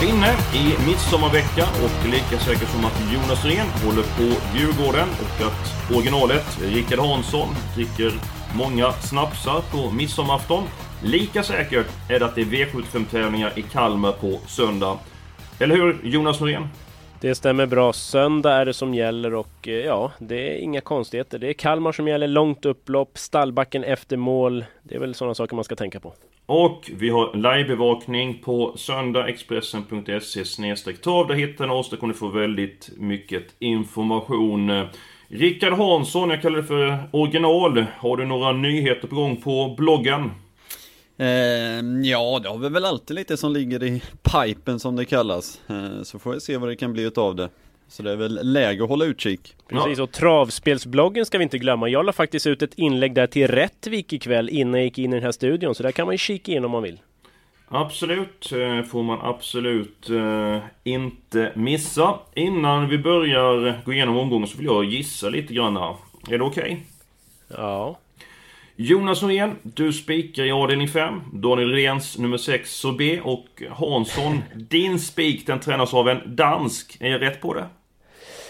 Vi inne i midsommarvecka och lika säkert som att Jonas Rehn håller på Djurgården och att originalet eh, Rickard Hansson dricker många snapsar på midsommarafton. Lika säkert är det att det är V75-tävlingar i Kalmar på söndag. Eller hur Jonas Norén? Det stämmer bra. Söndag är det som gäller och eh, ja, det är inga konstigheter. Det är Kalmar som gäller, långt upplopp, stallbacken efter mål. Det är väl sådana saker man ska tänka på. Och vi har livebevakning på söndagexpressen.se trav. Där hittar ni oss, där kommer ni få väldigt mycket information. Rickard Hansson, jag kallar det för original. Har du några nyheter på gång på bloggen? Eh, ja, det har vi väl alltid lite som ligger i pipen som det kallas. Eh, så får vi se vad det kan bli utav det. Så det är väl läge att hålla utkik. Precis, och travspelsbloggen ska vi inte glömma. Jag la faktiskt ut ett inlägg där till Rättvik ikväll innan jag gick in i den här studion. Så där kan man ju kika in om man vill. Absolut, eh, får man absolut eh, inte missa. Innan vi börjar gå igenom omgången så vill jag gissa lite grann här. Är det okej? Okay? Ja. Jonas Norén, du spikar i avdelning 5. Daniel Rens nummer 6 Sobé och Hansson, din spik den tränas av en dansk. Är jag rätt på det?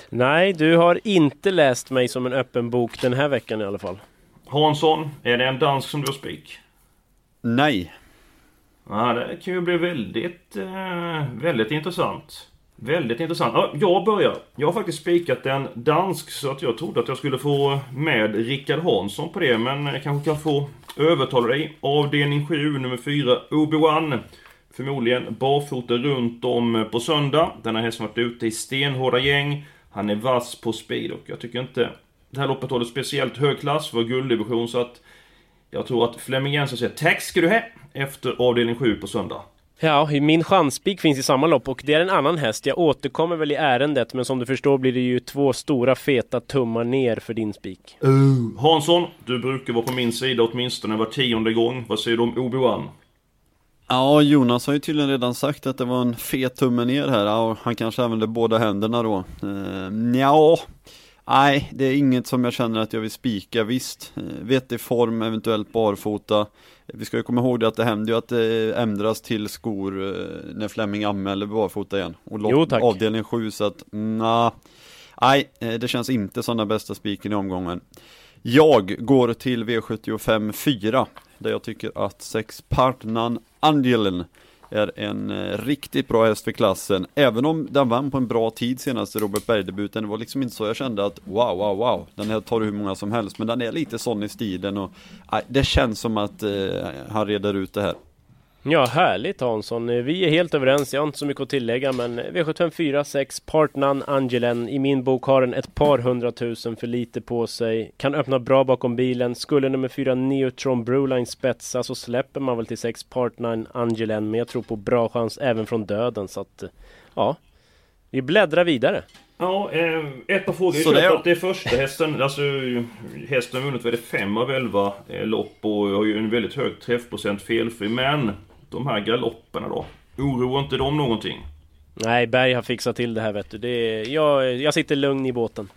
Nej, du har inte läst mig som en öppen bok den här veckan i alla fall. Hansson, är det en dansk som du har spik? Nej. Ja, det kan ju bli väldigt, eh, väldigt intressant. Väldigt intressant. Ja, jag börjar. Jag har faktiskt spikat en dansk så att jag trodde att jag skulle få med Rickard Hansson på det. Men jag kanske kan få övertala dig. Avdelning 7, nummer 4, Obi-Wan. Förmodligen barfota runt om på söndag. Den här hästen varit ute i stenhårda gäng. Han är vass på speed och jag tycker inte det här loppet håller speciellt hög klass för gulddivision så att jag tror att Flemming Jensen säger tack ska du ha efter avdelning 7 på söndag. Ja, min chanspik finns i samma lopp och det är en annan häst. Jag återkommer väl i ärendet men som du förstår blir det ju två stora feta tummar ner för din spik. Uh. Hansson, du brukar vara på min sida åtminstone var tionde gång. Vad säger du om Obi-Wan? Ja, Jonas har ju tydligen redan sagt att det var en fet tumme ner här. Ja, han kanske använde båda händerna då. Uh, ja, nej, det är inget som jag känner att jag vill spika. Visst, uh, vettig form, eventuellt barfota. Vi ska ju komma ihåg det att det händer ju att det ändras till skor uh, när Flemming anmäler barfota igen. Och jo, tack. avdelning 7 så att, nah, nej, det känns inte som den bästa spiken i omgången. Jag går till V75 4 där jag tycker att sex Partnan Angelen är en eh, riktigt bra häst för klassen. Även om den vann på en bra tid senaste Robert Berg-debuten. Det var liksom inte så jag kände att wow, wow, wow. Den här tar hur många som helst. Men den är lite sån i stilen och eh, det känns som att eh, han reder ut det här. Ja, härligt Hansson. Vi är helt överens. Jag har inte så mycket att tillägga, men V754 6 Partnan Angelen. I min bok har den ett par hundratusen för lite på sig. Kan öppna bra bakom bilen. Skulle nummer 4 Neutron Brewline spetsa så släpper man väl till 6 Partnan Angelen. Men jag tror på bra chans även från döden. Så att, ja. Vi bläddrar vidare. Ja, eh, ett par frågor. Så det, är... det är första hästen, alltså hästen har vunnit fem av elva eh, lopp och har ju en väldigt hög träffprocent felfri. Men de här galopperna då? Oroar inte de någonting? Nej, Berg har fixat till det här vet du. Det är, jag, jag sitter lugn i båten.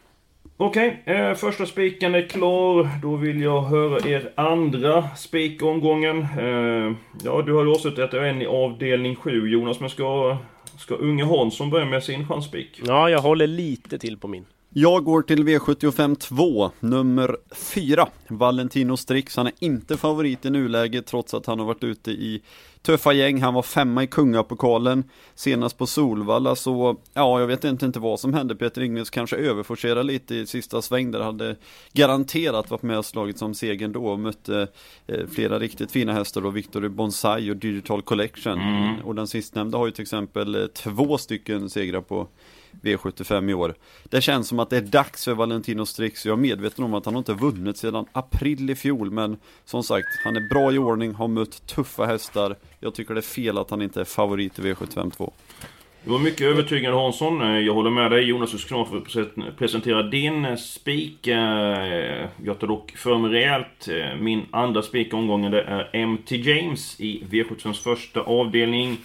Okej, okay, eh, första spiken är klar. Då vill jag höra er andra spikomgången. Eh, ja, du har ju avslutat en i avdelning 7 Jonas, men ska, ska unge Hansson börja med sin chansspik? Ja, jag håller lite till på min. Jag går till V75 2, nummer 4, Valentino Strix. Han är inte favorit i nuläget trots att han har varit ute i tuffa gäng. Han var femma i kungapokalen senast på Solvalla så ja, jag vet inte, inte vad som hände. Peter Ingves kanske överforcerade lite i sista sväng där. Hade garanterat varit med och slagit som segern då och mötte eh, flera riktigt fina hästar då. Victory Bonsai och Digital Collection. Mm. Och den sistnämnda har ju till exempel eh, två stycken segrar på V75 i år. Det känns som att det är dags för Valentino Strix. Jag är medveten om att han inte vunnit sedan april i fjol, men som sagt, han är bra i ordning, har mött tuffa hästar. Jag tycker det är fel att han inte är favorit i V75 2. Det var mycket övertygande Hansson. Eh, jag håller med dig Jonas, du ska snart få presentera din eh, spik. Eh, jag tar dock för mig rejält. Min andra spik omgången det är MT James i V75s första avdelning.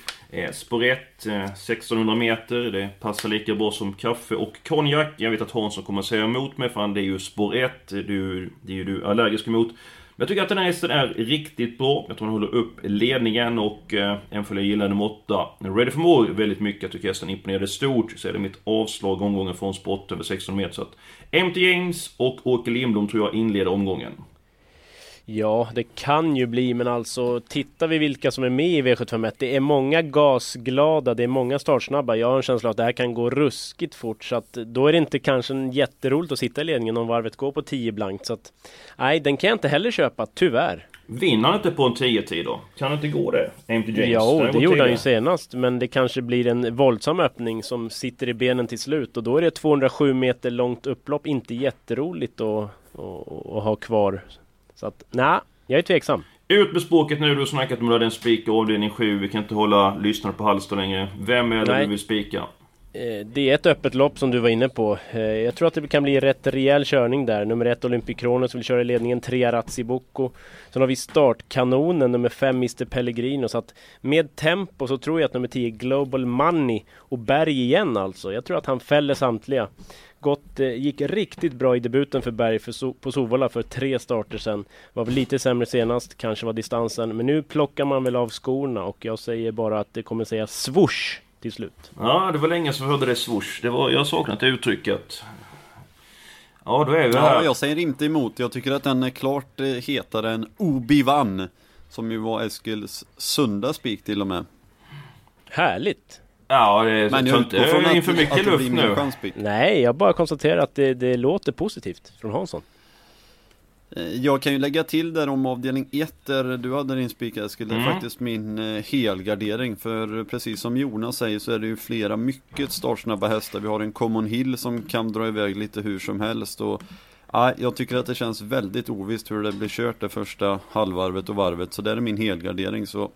Spår 1, 1600 meter. Det passar lika bra som kaffe och konjak. Jag vet att Hansson kommer att säga emot mig för det är ju spår 1. Det är ju du allergisk emot. Men jag tycker att den här hästen är riktigt bra. Jag tror han håller upp ledningen och eh, en följer gillar nummer 8. Ready for More väldigt mycket. Jag tycker hästen imponerade stort. Så är det mitt avslag omgången från sport över 16 meter. Så att MT James och Åke Lindblom tror jag inleder omgången. Ja, det kan ju bli, men alltså tittar vi vilka som är med i V751. Det är många gasglada, det är många startsnabba. Jag har en känsla av att det här kan gå ruskigt fort, så att då är det inte kanske jätteroligt att sitta i ledningen om varvet går på 10 blankt. Så att nej, den kan jag inte heller köpa, tyvärr. Vinner han inte på en 10-tid då? Kan det inte gå det? James? Jo, det gjorde han ju senast. Men det kanske blir en våldsam öppning som sitter i benen till slut. Och då är det 207 meter långt upplopp. Inte jätteroligt att, att, att ha kvar så att, nej, jag är tveksam. Ut med språket nu, du har snackat om att en spik avdelning 7. Vi kan inte hålla lyssnare på halster längre. Vem är det du vill spika? Eh, det är ett öppet lopp som du var inne på. Eh, jag tror att det kan bli rätt rejäl körning där. Nummer ett Olympic Kronos vill köra i ledningen, tre Arazzi Bocco. Sen har vi startkanonen nummer fem Mr Pellegrino. Så att med tempo så tror jag att nummer 10 Global Money och Berg igen alltså. Jag tror att han fäller samtliga gått, eh, gick riktigt bra i debuten för Berg för, på Sovalla för tre starter sen. Var väl lite sämre senast, kanske var distansen. Men nu plockar man väl av skorna och jag säger bara att det kommer säga swoosh till slut. Ja, det var länge som jag hörde det swoosh. Det var, jag saknat det uttrycket. Ja, då är vi här. Ja, jag säger inte emot. Jag tycker att den är klart eh, hetare än Obi-Wan. Som ju var Eskils sunda spik till och med. Härligt! Ja, det är Men jag inte från in för mycket luft nu. Nej, jag bara konstaterar att det, det låter positivt från Hansson. Eh, jag kan ju lägga till där om avdelning 1 där du hade din spik Eskil, det är mm. faktiskt min eh, helgardering. För precis som Jonas säger så är det ju flera mycket startsnabba hästar. Vi har en Common Hill som kan dra iväg lite hur som helst. Och, ja, jag tycker att det känns väldigt ovisst hur det blir kört det första halvvarvet och varvet. Så det är min helgardering. Så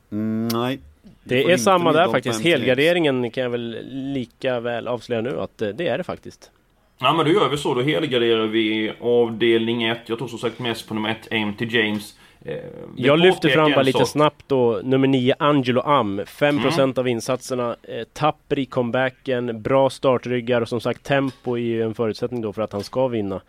nej, det är samma där faktiskt. Helgarderingen kan jag väl lika väl avslöja nu att eh, det är det faktiskt. Ja men då gör vi så. Då helgarderar vi avdelning 1. Jag tror som sagt mest på nummer 1, Aim till James. Eh, jag lyfter fram bara lite snabbt då nummer 9 Angelo Am 5% mm. av insatserna eh, Tapper i comebacken Bra startryggar och som sagt tempo är ju en förutsättning då för att han ska vinna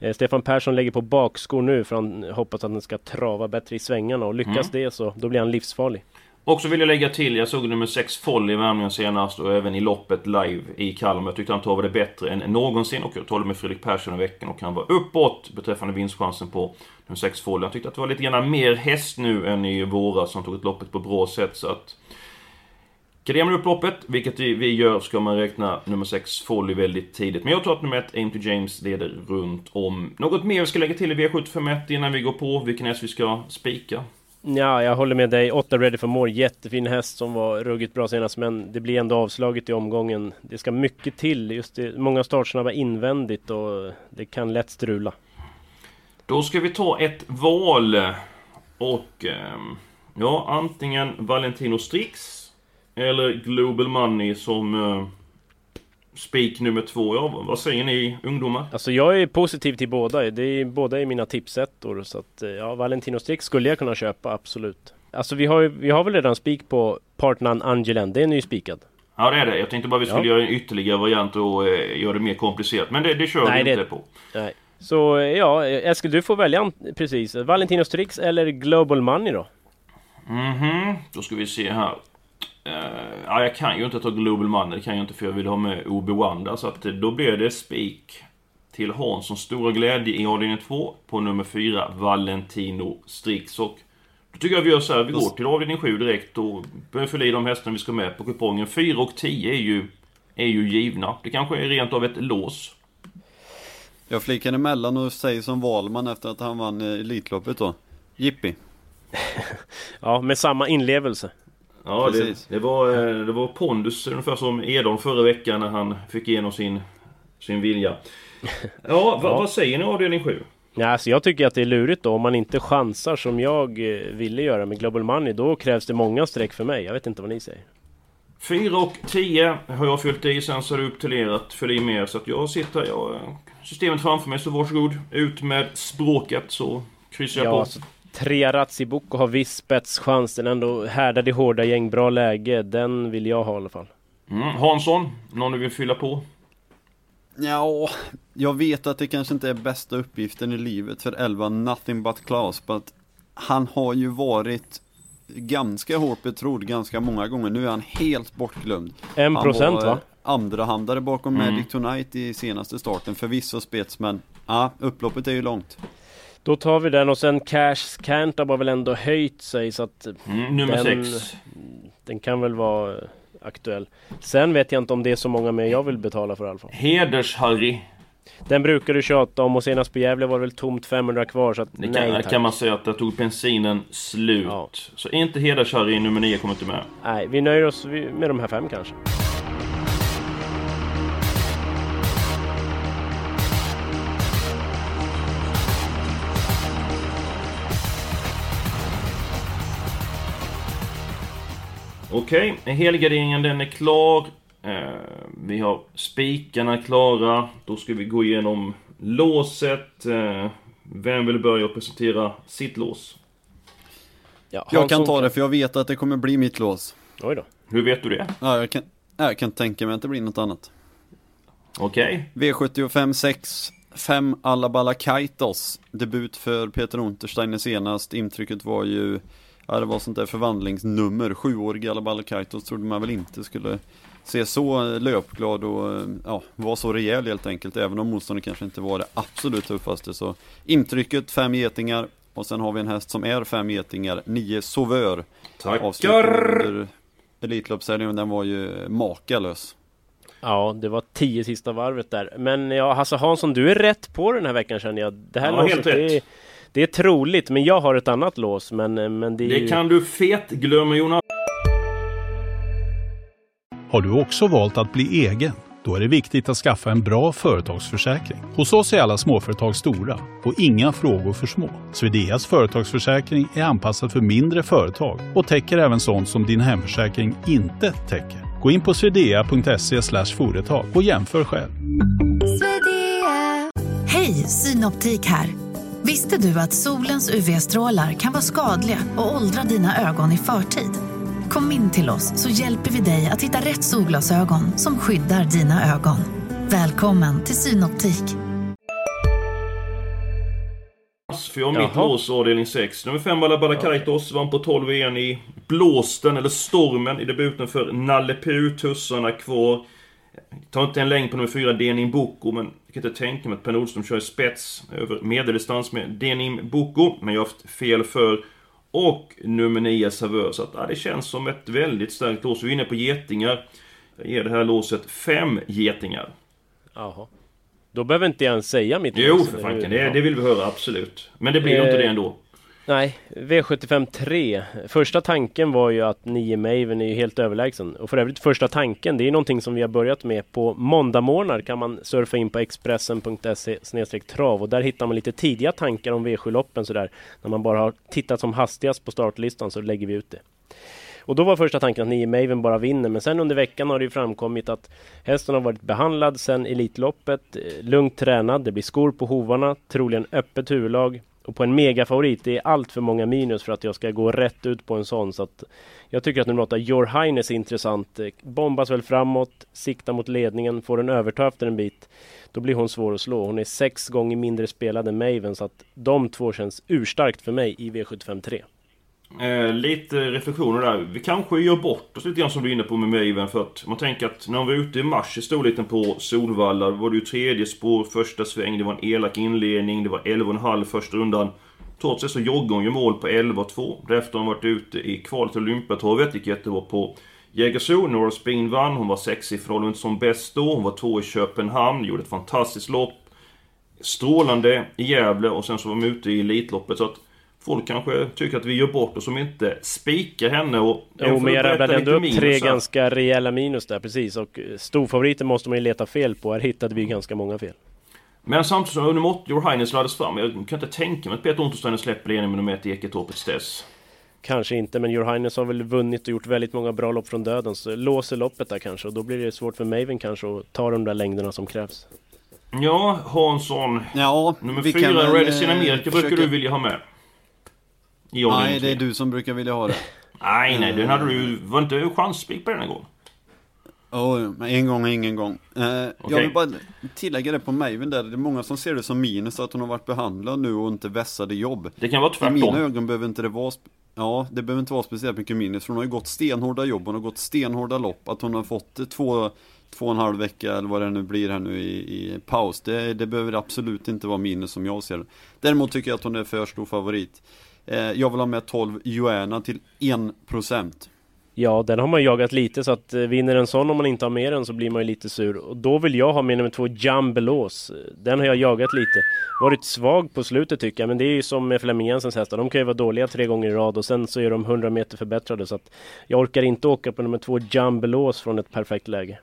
eh, Stefan Persson lägger på bakskor nu för han hoppas att den ska trava bättre i svängarna och lyckas mm. det så då blir han livsfarlig och så vill jag lägga till, jag såg nummer 6 Foll i värmningen senast och även i loppet live i Kalmar. Jag tyckte han travade bättre än någonsin och jag talade med Fredrik Persson i veckan och han var uppåt beträffande vinstchansen på nummer 6 Foll. Jag tyckte att det var lite grann mer häst nu än i våras som tog ett loppet på bra sätt så att... Garderar man upp loppet, vilket vi gör, ska man räkna nummer 6 Folly väldigt tidigt. Men jag tror att nummer 1, Aim to James, leder runt om. Något mer vi ska lägga till i V751 innan vi går på vilken häst vi ska spika? Ja, jag håller med dig. 8 Ready for More, jättefin häst som var ruggigt bra senast, men det blir ändå avslaget i omgången. Det ska mycket till, just det, många startsnabba invändigt och det kan lätt strula. Då ska vi ta ett val och ehm, ja, antingen Valentino Strix eller Global Money som eh, Spik nummer två, ja vad säger ni ungdomar? Alltså jag är positiv till båda, det är båda i mina tipsettor så att eh, ja, Valentino Strix skulle jag kunna köpa, absolut. Alltså vi har, vi har väl redan spik på Partnan Angelen, den är ju spikad. Ja det är det, jag tänkte bara vi skulle ja. göra en ytterligare variant och eh, göra det mer komplicerat, men det, det kör nej, vi inte på. Nej. Så ja, Eskil du får välja precis, Valentino Strix eller Global Money då? Mhm, då ska vi se här. Uh, ja, jag kan ju inte ta Global Money, det kan jag inte för jag vill ha med Obi-Wan där. Så att då blir det spik till Hanssons stora glädje i avdelning 2 på nummer 4, Valentino Strix. Och då tycker jag vi gör så här, vi går till avdelning 7 direkt och börjar fylla i de hästarna vi ska med på kupongen. 4 och 10 är ju, är ju givna. Det kanske är rent av ett lås. Jag flikar emellan och säger som Valman efter att han vann Elitloppet då. Jippi. ja, med samma inlevelse. Ja, det, Precis. det, var, eh, det var pondus ungefär som Edon förra veckan när han fick igenom sin, sin vilja. Ja, vad, Ja. vad säger ni avdelning 7? Ja, alltså jag tycker att det är lurigt då om man inte chansar som jag eh, ville göra med Global Money. Då krävs det många streck för mig. Jag vet inte vad ni säger. 4 och 10 har jag fyllt i, sen så är det upp till er att fylla i mer. Så att jag sitter, jag, har systemet framför mig, så varsågod. Ut med språket så kryssar jag Ja, på. alltså, tre Ratsiboko har viss spetschans. Den ändå härdade i hårda gäng, bra läge. Den vill jag ha i alla fall. Mm. Hansson, någon du vill fylla på? Ja, jag vet att det kanske inte är bästa uppgiften i livet för 11 Nothing But Class, but han har ju varit ganska hårt betrodd ganska många gånger. Nu är han helt bortglömd. En procent va? andra handare bakom Mm. Magic Tonight i senaste starten. Förvisso spets, men ja, upploppet är ju långt. Då tar vi den och sen Cash Cantab har väl ändå höjt sig så att Mm, nummer Den- 6. den kan väl vara eh, aktuell. Sen vet jag inte om det är så många mer jag vill betala för i alla fall. Heders-Harry. Den brukar du tjata om och senast på Gävle var det väl tomt 500 kvar så att Det nej kan, tack. kan man säga att där tog bensinen slut. Ja. Så inte Heders-Harry nummer 9 kommer inte med. Nej, vi nöjer oss med de här fem kanske. Okej, helgarderingen den är klar. Eh, vi har spikarna klara. Då ska vi gå igenom låset. Eh, vem vill börja och presentera sitt lås? Ja, Jag kan ta det för jag vet att det kommer bli mitt lås. Oj då. Hur vet du det? Ja, jag kan, ja, jag kan tänka mig att det blir något annat. Okej. V75 6 5 Alabala Kaitos Debut för Peter Untersteiner senast Intrycket var ju Ja det var sånt där förvandlingsnummer Sjuårig Alabala Kaitos trodde man väl inte skulle Se så löpglad och ja, var så rejäl helt enkelt Även om motståndet kanske inte var det absolut tuffaste så Intrycket fem getingar Och sen har vi en häst som är fem getingar Nio Sauveur Avslutningen Tackar! Elitloppshelgen den var ju makalös Ja, det var tio sista varvet där. Men ja, Hasse Hansson, du är rätt på den här veckan känner jag. Det här Ja, låset, helt rätt. det är, det är troligt, men jag har ett annat lås. Men, men det är Det ju... kan du fet glömma Jonas. Har du också valt att bli egen? Då är det viktigt att skaffa en bra företagsförsäkring. Hos oss är alla småföretag stora och inga frågor för små. Swedeas företagsförsäkring är anpassad för mindre företag och täcker även sånt som din hemförsäkring inte täcker. Gå in på swedea.se företag och jämför själv. Hej, Synoptik här. Visste du att solens UV-strålar kan vara skadliga och åldra dina ögon i förtid? Kom in till oss så hjälper vi dig att hitta rätt solglasögon som skyddar dina ögon. Välkommen till Synoptik. För jag har mitt Jaha. lås avdelning 6. Nummer 5 Alabala Kaitos vann på 12 igen i blåsten, eller stormen, i debuten för Nalle Puh. Tussarna kvar. Tar inte en längd på nummer 4 Denim Boko, men jag kan inte tänka mig att Per Nordström kör i spets över medeldistans med Denim Boko. Men jag har haft fel för. Och nummer 9 Savör. Så att, ja, det känns som ett väldigt starkt lås. Vi är inne på getingar. Jag ger det här låset 5 getingar. Jaha. Då behöver inte jag ens säga mitt Jo, lås, för fanken. Det, det vill vi höra, absolut. Men det blir Eh, inte det ändå. Nej, V75 3. Första tanken var ju att 9 Maven är ju helt överlägsen. Och för övrigt första tanken, det är någonting som vi har börjat med på måndagmorgnar kan man surfa in på expressen.se trav och där hittar man lite tidiga tankar om V7-loppen sådär. När man bara har tittat som hastigast på startlistan så lägger vi ut det. Och då var första tanken att 9 Maven bara vinner, men sen under veckan har det ju framkommit att hästen har varit behandlad sen Elitloppet, eh, lugnt tränad, det blir skor på hovarna, troligen öppet huvudlag och på en megafavorit. Det är allt för många minus för att jag ska gå rätt ut på en sån. Så att jag tycker att nummer 8, Your Highness är intressant. Eh, bombas väl framåt, siktar mot ledningen, får den överta efter en bit. Då blir hon svår att slå. Hon är sex gånger mindre spelad än Maven så att de två känns urstarkt för mig i V75 3. Eh, lite reflektioner där. Vi kanske gör bort oss lite grann som du är inne på med Maven för att man tänker att när hon var ute i mars i storleken på Solvalla då var det ju tredje spår, första sväng, det var en elak inledning, det var 11,5 första rundan. Trots det så joggade hon ju mål på 11,2. Därefter har hon varit ute i kvalet till Olympiatorvet, gick jättebra på Jägersro. Nora Spin vann, hon var sex i förhållande som bäst då. Hon var två i Köpenhamn, gjorde ett fantastiskt lopp. Strålande i Gävle och sen så var de ute i Elitloppet. Så att Folk kanske tycker att vi gör bort oss om vi inte spikar henne och... Jo, men jag rabblade ändå upp minus tre här. ganska rejäla minus där, precis. Och eh, storfavoriten måste man ju leta fel på. Här hittade vi ganska många fel. Men samtidigt som nummer 8, Your Highness, lades fram. Jag kan inte tänka mig att Peter Untersteiner släpper med nummer 1 Eketorpets Tess. Kanske inte, men Your Highness har väl vunnit och gjort väldigt många bra lopp från döden. Så låser loppet där kanske. Och då blir det svårt för Maven kanske att ta de där längderna som krävs. Ja, Hansson. Ja, Nummer vi 4, kan väl, Ready in eh, America, brukar försöka- du vilja ha med? I Nej, det är du som brukar vilja ha det. Nej, nej, den hade du... Var inte chansspik på den en gång? Oh, men en gång är ingen gång. Eh, Jag Okej. vill bara tillägga det på Maven där. Det är många som ser det som minus att hon har varit behandlad nu och inte vässade jobb. Det kan vara I mina tvärtom. ögon behöver inte det vara Ja, det behöver inte vara speciellt mycket minus för hon har ju gått stenhårda jobb, hon har gått stenhårda lopp. Att hon har fått eh, två, två och en halv vecka eller vad det nu blir här nu i, i paus. Det, det behöver absolut inte vara minus som jag ser det. Däremot tycker jag att hon är för stor favorit. Eh, jag vill ha med 12 Joanna till 1%. Ja, den har man jagat lite så att eh, vinner en sån om man inte har med den så blir man ju lite sur. Och då vill jag ha med nummer två Jumbelos. Den har jag jagat lite. Varit svag på slutet tycker jag, men det är ju som med Flemming Jensens hästar. De kan ju vara dåliga tre gånger i rad och sen så är de 100 meter förbättrade. Så att jag orkar inte åka på nummer två Jumbelos från ett perfekt läge.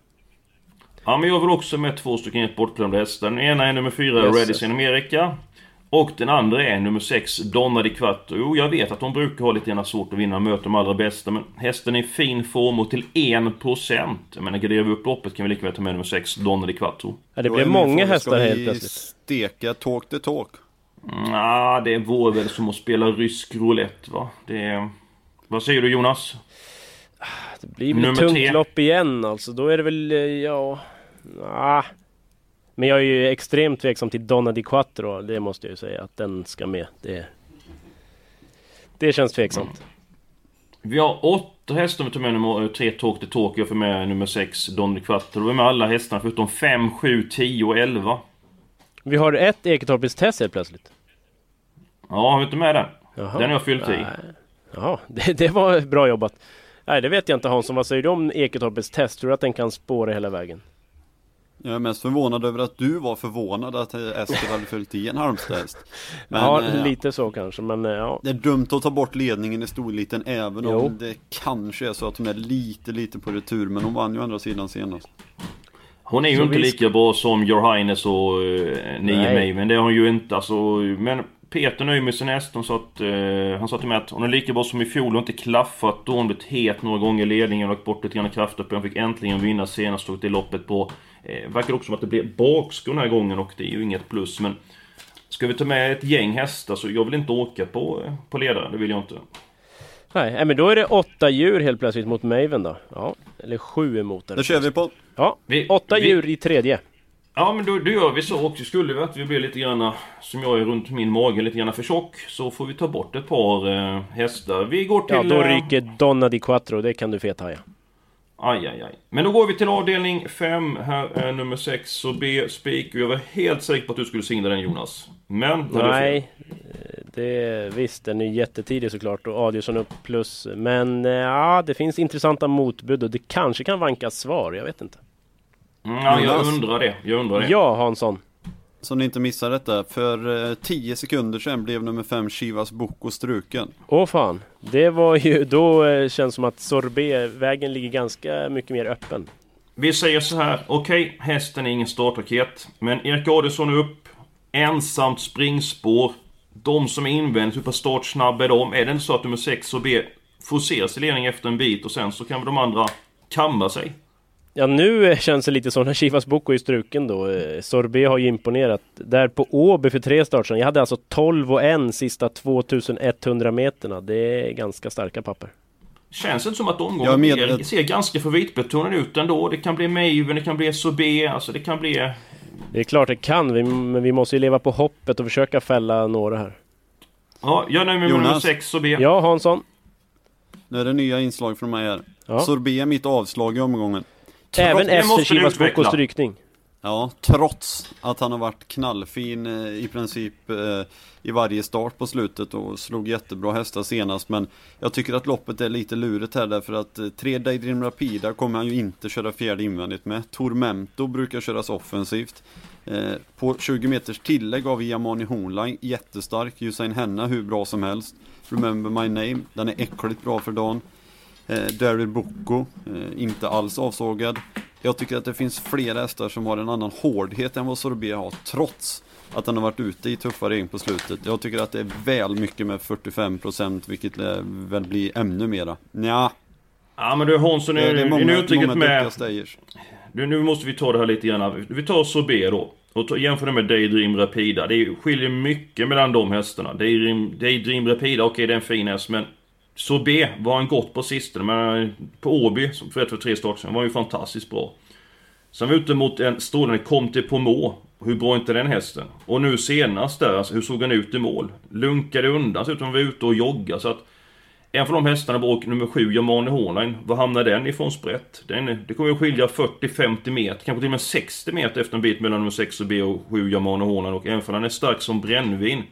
Ja, men jag vill också med två stycken helt bortglömda hästar. Den ena är nummer 4, Yes. Ready in America. Och den andra är nummer 6, Donna di Quattro. Jo, jag vet att de brukar ha lite grann svårt att vinna möta de allra bästa, men hästen är i fin form och till 1%. Jag menar, garderar vi upp loppet kan vi lika väl ta med nummer 6, Donna di Quattro. Ja, det min många hästar ska helt plötsligt. steka talk the talk? Ja, det vore väl som att spela rysk roulette, va? Det... Vad säger du Jonas? Det blir väl Nummer ett tungt tre. lopp igen alltså. Då är det väl, eh, ja... Ah. Men jag är ju extremt tveksam till Donna di Quattro. Det måste jag ju säga att den ska med. Det, det känns tveksamt. Vi har åtta hästar vi tar med nummer 3, Talk the Talk. Jag får med nummer 6, Donna di Quattro. Vi med alla hästarna förutom 5, 7, 10 och 11. Vi har ett Eketorpets test helt plötsligt. Ja, har vi inte med den? Jaha. Den har jag fyllt i. Jaha, det, det var bra jobbat. Nej, det vet jag inte Hansson. Vad säger du om Eketorpets test? Tror du att den kan spåra hela vägen? Jag är mest förvånad över att du var förvånad att eh, Eskil hade följt i en Halmstadhäst. Men, ja, eh, lite så kanske, men eh, ja. Det är dumt att ta bort ledningen i storliten även Jo. om det kanske är så att hon är lite, lite på retur. Men hon vann ju andra sidan senast. Hon är ju Så inte visst. lika bra som Your Highness och Nio Nej. May, men det har hon ju inte alltså. Men Peter nöjer häst. Hon sa att, eh, han sa till mig att hon är lika bra som i fjol. Har inte klaffat. Då hon blivit het några gånger i ledningen och lagt bort lite grann kraft uppe. Hon fick äntligen vinna senast och det loppet på... Eh, verkar också som att det blev bakskor den här gången och det är ju inget plus. Men ska vi ta med ett gäng hästar så jag vill inte åka på, eh, på ledare. Det vill jag inte. Nej, nej, men då är det åtta djur helt plötsligt mot Maven då. Ja, eller sju emot den. Det kör vi på. Ja, Vi, åtta vi, djur i tredje. Ja men då, då gör vi så också. Skulle vi att vi blir lite grann som jag är runt min mage, lite grann för tjock. Så får vi ta bort ett par eh, hästar. Vi går till... Ja, då eh, ryker Donna di Quattro. Det kan du fethaja. Aj, aj, aj. Men då går vi till avdelning 5. Här är nummer 6 så B spik. Jag var helt säker på att du skulle signa den Jonas. Men... Nej, eh, det, visst den är jättetidig såklart och Adielsson upp plus. Men eh, ja, det finns intressanta motbud och det kanske kan vankas svar. Jag vet inte. Mm, ja, jag undrar det. Jag undrar det. Ja, Hansson. Så ni inte missar detta. För eh, 10 sekunder sedan blev nummer 5 Chivas Boko struken. Åh fan. Det var ju, då eh, känns som att Sorbet-vägen ligger ganska mycket mer öppen. Vi säger så här. Okej, hästen är ingen startraket. Men Erik Adielsson är upp. Ensamt springspår. De som är invändigt, hur pass startsnabba är de? Är det inte så att nummer 6 och B forceras i ledning efter en bit och sen så kan de andra kamma sig? Ja, nu känns det lite som när Chivas Boko är struken då. Eh, Sorbet har ju imponerat. Där på Åby för tre starter sedan. Jag hade alltså 12 och en sista 2100 meterna. Det är ganska starka papper. Känns inte som att omgången medveten- ser, ser ganska favoritbetonad ut ändå. Det kan bli Maven, det kan bli SOB, alltså det kan bli... Det är klart det kan, vi, men vi måste ju leva på hoppet och försöka fälla några här. Ja, jag nöjer mig med Jonas. nummer 6 och B. Ja, Hansson. Nu är det nya inslag från mig här. Ja. Sorbet är mitt avslag i omgången. Även efter Chivas. Bokos strykning. Ja, trots att han har varit knallfin eh, i princip eh, i varje start på slutet och slog jättebra hästar senast. Men jag tycker att loppet är lite lurigt här därför att eh, tre Daydream Rapida kommer han ju inte köra fjärde invändigt med. Tormento brukar köras offensivt. På 20 meters tillägg av Yamani Hornline, jättestark. Usain Henna hur bra som helst. Remember My Name, den är äckligt bra för dagen. Daryl Bocco, inte alls avsågad. Jag tycker att det finns flera hästar som har en annan hårdhet än vad Sorbet har trots att den har varit ute i tuffa regn på slutet. Jag tycker att det är väl mycket med 45% vilket väl blir ännu mera. Nja. Ja men du Hansson, är, det är många, nu uttrycket med... Du, nu måste vi ta det här lite grann. Vi tar Sorbet då. Och jämför det med Daydream Rapida. Det skiljer mycket mellan de hästarna. Daydream, Daydream Rapida, okej okay, det är en fin häst men så B var han gott på sistone, men eh, på Åby, för ett för tre starter sedan, var han ju fantastiskt bra. Sen var vi ute mot en strålande Comte Pomo. Hur bra är inte den hästen? Och nu senast där, alltså, hur såg han ut i mål? Lunkade undan, så ut som han var ute och joggade, så att... En av de hästarna var nummer 7, Yamane Hornline. Var hamnar den ifrån sprätt? Den, det kommer att skilja 40-50 meter, kanske till och med 60 meter efter en bit mellan nummer 6 och B och 7, Yamane Hornline. Och även om han är stark som brännvin.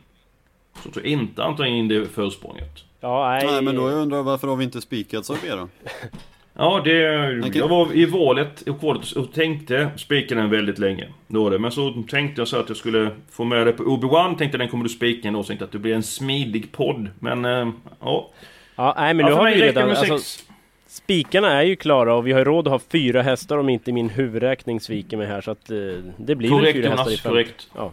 Så tror jag inte han tar in det försprånget. Ja, nej. nej men då undrar jag varför har vi inte spikat Sorbet då? Ja, det... Jag var i valet och tänkte spika den väldigt länge. Då det. Men så tänkte jag så att jag skulle få med det på Obi-Wan. Tänkte den kommer du spika ändå. Tänkte att det blir en smidig podd. Men, äh, ja. Ja, nej men nu ja, har vi redan... Alltså, spikarna är ju klara och vi har råd att ha fyra hästar om inte min huvudräkning sviker mig här. Så att uh, det blir korrekt, fyra hästar i fem. Korrekt, ja.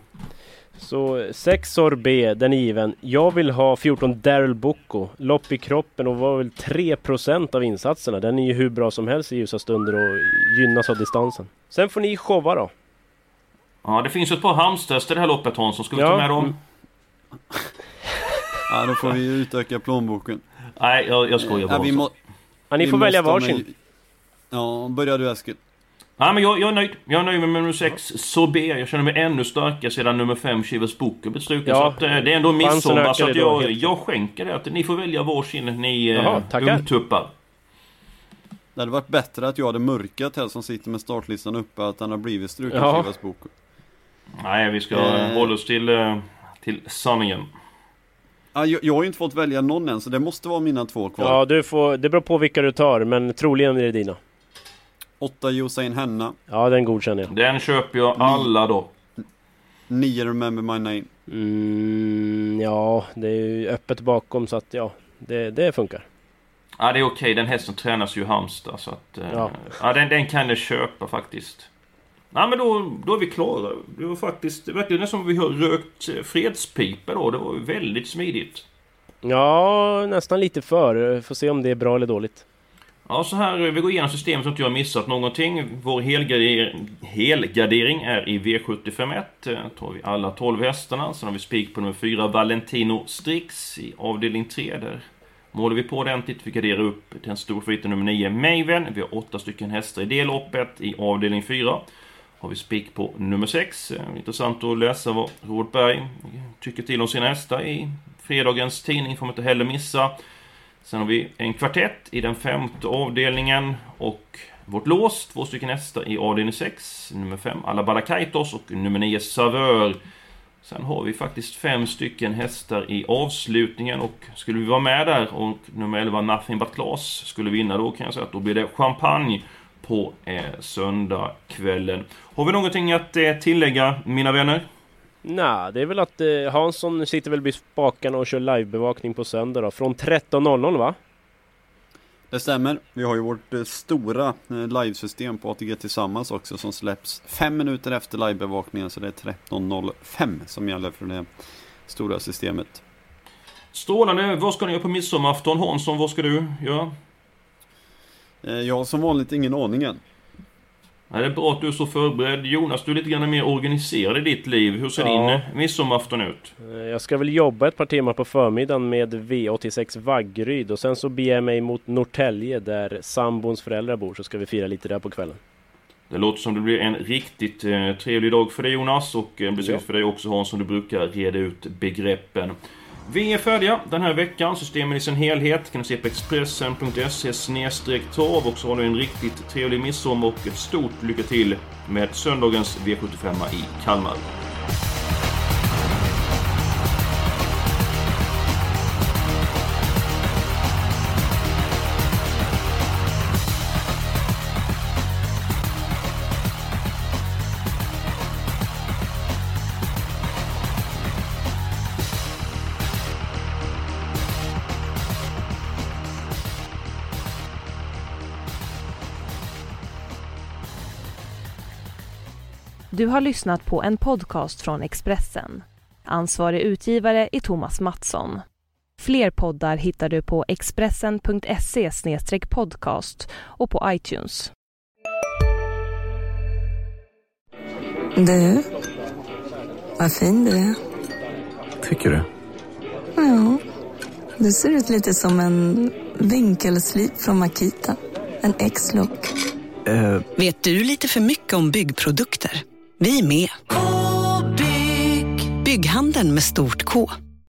Så 6 sorbet, den är given. Jag vill ha 14 Daryl Bocco. Lopp i kroppen och var väl 3% av insatserna. Den är ju hur bra som helst i ljusa stunder och gynnas av distansen. Sen får ni showa då. Ja, det finns ett par hamstester i det här loppet Hansson. Ska vi ja. ta med dem? Mm. ja, då får vi utöka plånboken. Nej, jag, jag skojar bara. Ja, ja, ni får välja varsin. Med... Ja, börja du Eskil. Ja, men jag, jag, är nöjd. Jag är nöjd med nummer 6, Sorbet. Jag känner mig ännu starkare sedan nummer 5, Chivas Booker blev struken. Ja. Så eh, det är ändå midsommar, så att jag, jag skänker det. Att ni får välja varsin, ni eh, Jaha, ungtuppar. Det hade varit bättre att jag hade mörkat här som sitter med startlistan uppe, att han har blivit struken, ja. Chivas Booker. Nej, vi ska eh. hålla oss till, eh, till sanningen. Ja, jag, jag har ju inte fått välja någon än, så det måste vara mina två kvar. Ja, du får, det beror på vilka du tar, men troligen är det dina. 8 Usain Henna. Ja, den godkänner jag. Den köper jag alla då. 9 Remember My Name. Mm, ja, det är ju öppet bakom så att ja, det, det funkar. Ja, det är okej. Den hästen tränas ju i Halmstad så att... Eh, ja. ja, den, den kan jag köpa faktiskt. Ja, men då, då är vi klara. Det var faktiskt verkligen som vi har rökt fredspipa då. Det var väldigt smidigt. Ja, nästan lite för. Får se om det är bra eller dåligt. Ja, så här, vi går igenom systemet så att jag har missat någonting. Vår helgardering, helgardering är i V751. Då eh, tar vi alla 12 hästarna. Sen har vi spik på nummer 4, Valentino Strix i avdelning 3. Där målar vi på ordentligt. Vi garderar upp den stora favoriten nummer 9, Maven. Vi har åtta stycken hästar i det loppet i avdelning 4. Har vi spik på nummer 6. Eh, intressant att läsa vad Robert Berg tycker till om sina hästar i fredagens tidning. Får man inte heller missa. Sen har vi en kvartett i den femte avdelningen och vårt lås, två stycken hästar i avdelning 6. Nummer 5 Alabala Kaitos och nummer 9 Savör. Sen har vi faktiskt fem stycken hästar i avslutningen och skulle vi vara med där och nummer 11 Nothing But Class skulle vinna då kan jag säga att då blir det champagne på eh, söndagskvällen. Har vi någonting att eh, tillägga mina vänner? Nej, det är väl att eh, Hansson sitter väl vid spakarna och kör livebevakning på söndag då, från 13.00 va? Det stämmer. Vi har ju vårt eh, stora eh, livesystem på ATG Tillsammans också som släpps fem minuter efter livebevakningen så det är 13.05 som gäller för det stora systemet. Strålande! Vad ska ni göra på midsommarafton Hansson? Vad ska du göra? Eh, jag har som vanligt ingen aning än. Ja, det är bra att du är så förberedd. Jonas, du är lite grann mer organiserad i ditt liv. Hur ser ja. din eh, midsommarafton ut? Eh, jag ska väl jobba ett par timmar på förmiddagen med V86 Vaggeryd och sen så beger jag mig mot Norrtälje där sambons föräldrar bor så ska vi fira lite där på kvällen. Det låter som det blir en riktigt eh, trevlig dag för dig Jonas och en besök ja. för dig också Hans som du brukar reda ut begreppen. Vi är färdiga den här veckan. Systemen i sin helhet kan du se på Expressen.se torv och så har du en riktigt trevlig midsommar och ett stort lycka till med söndagens V75 i Kalmar. Du har lyssnat på en podcast från Expressen. Ansvarig utgivare är Thomas Mattsson. Fler poddar hittar du på expressen.se podcast och på iTunes. Du, vad fin du är. Tycker du? Ja, du ser ut lite som en vinkelslip från Makita. En X-look. Uh. Vet du lite för mycket om byggprodukter? Vi är med. -bygg. Bygghandeln med stort K.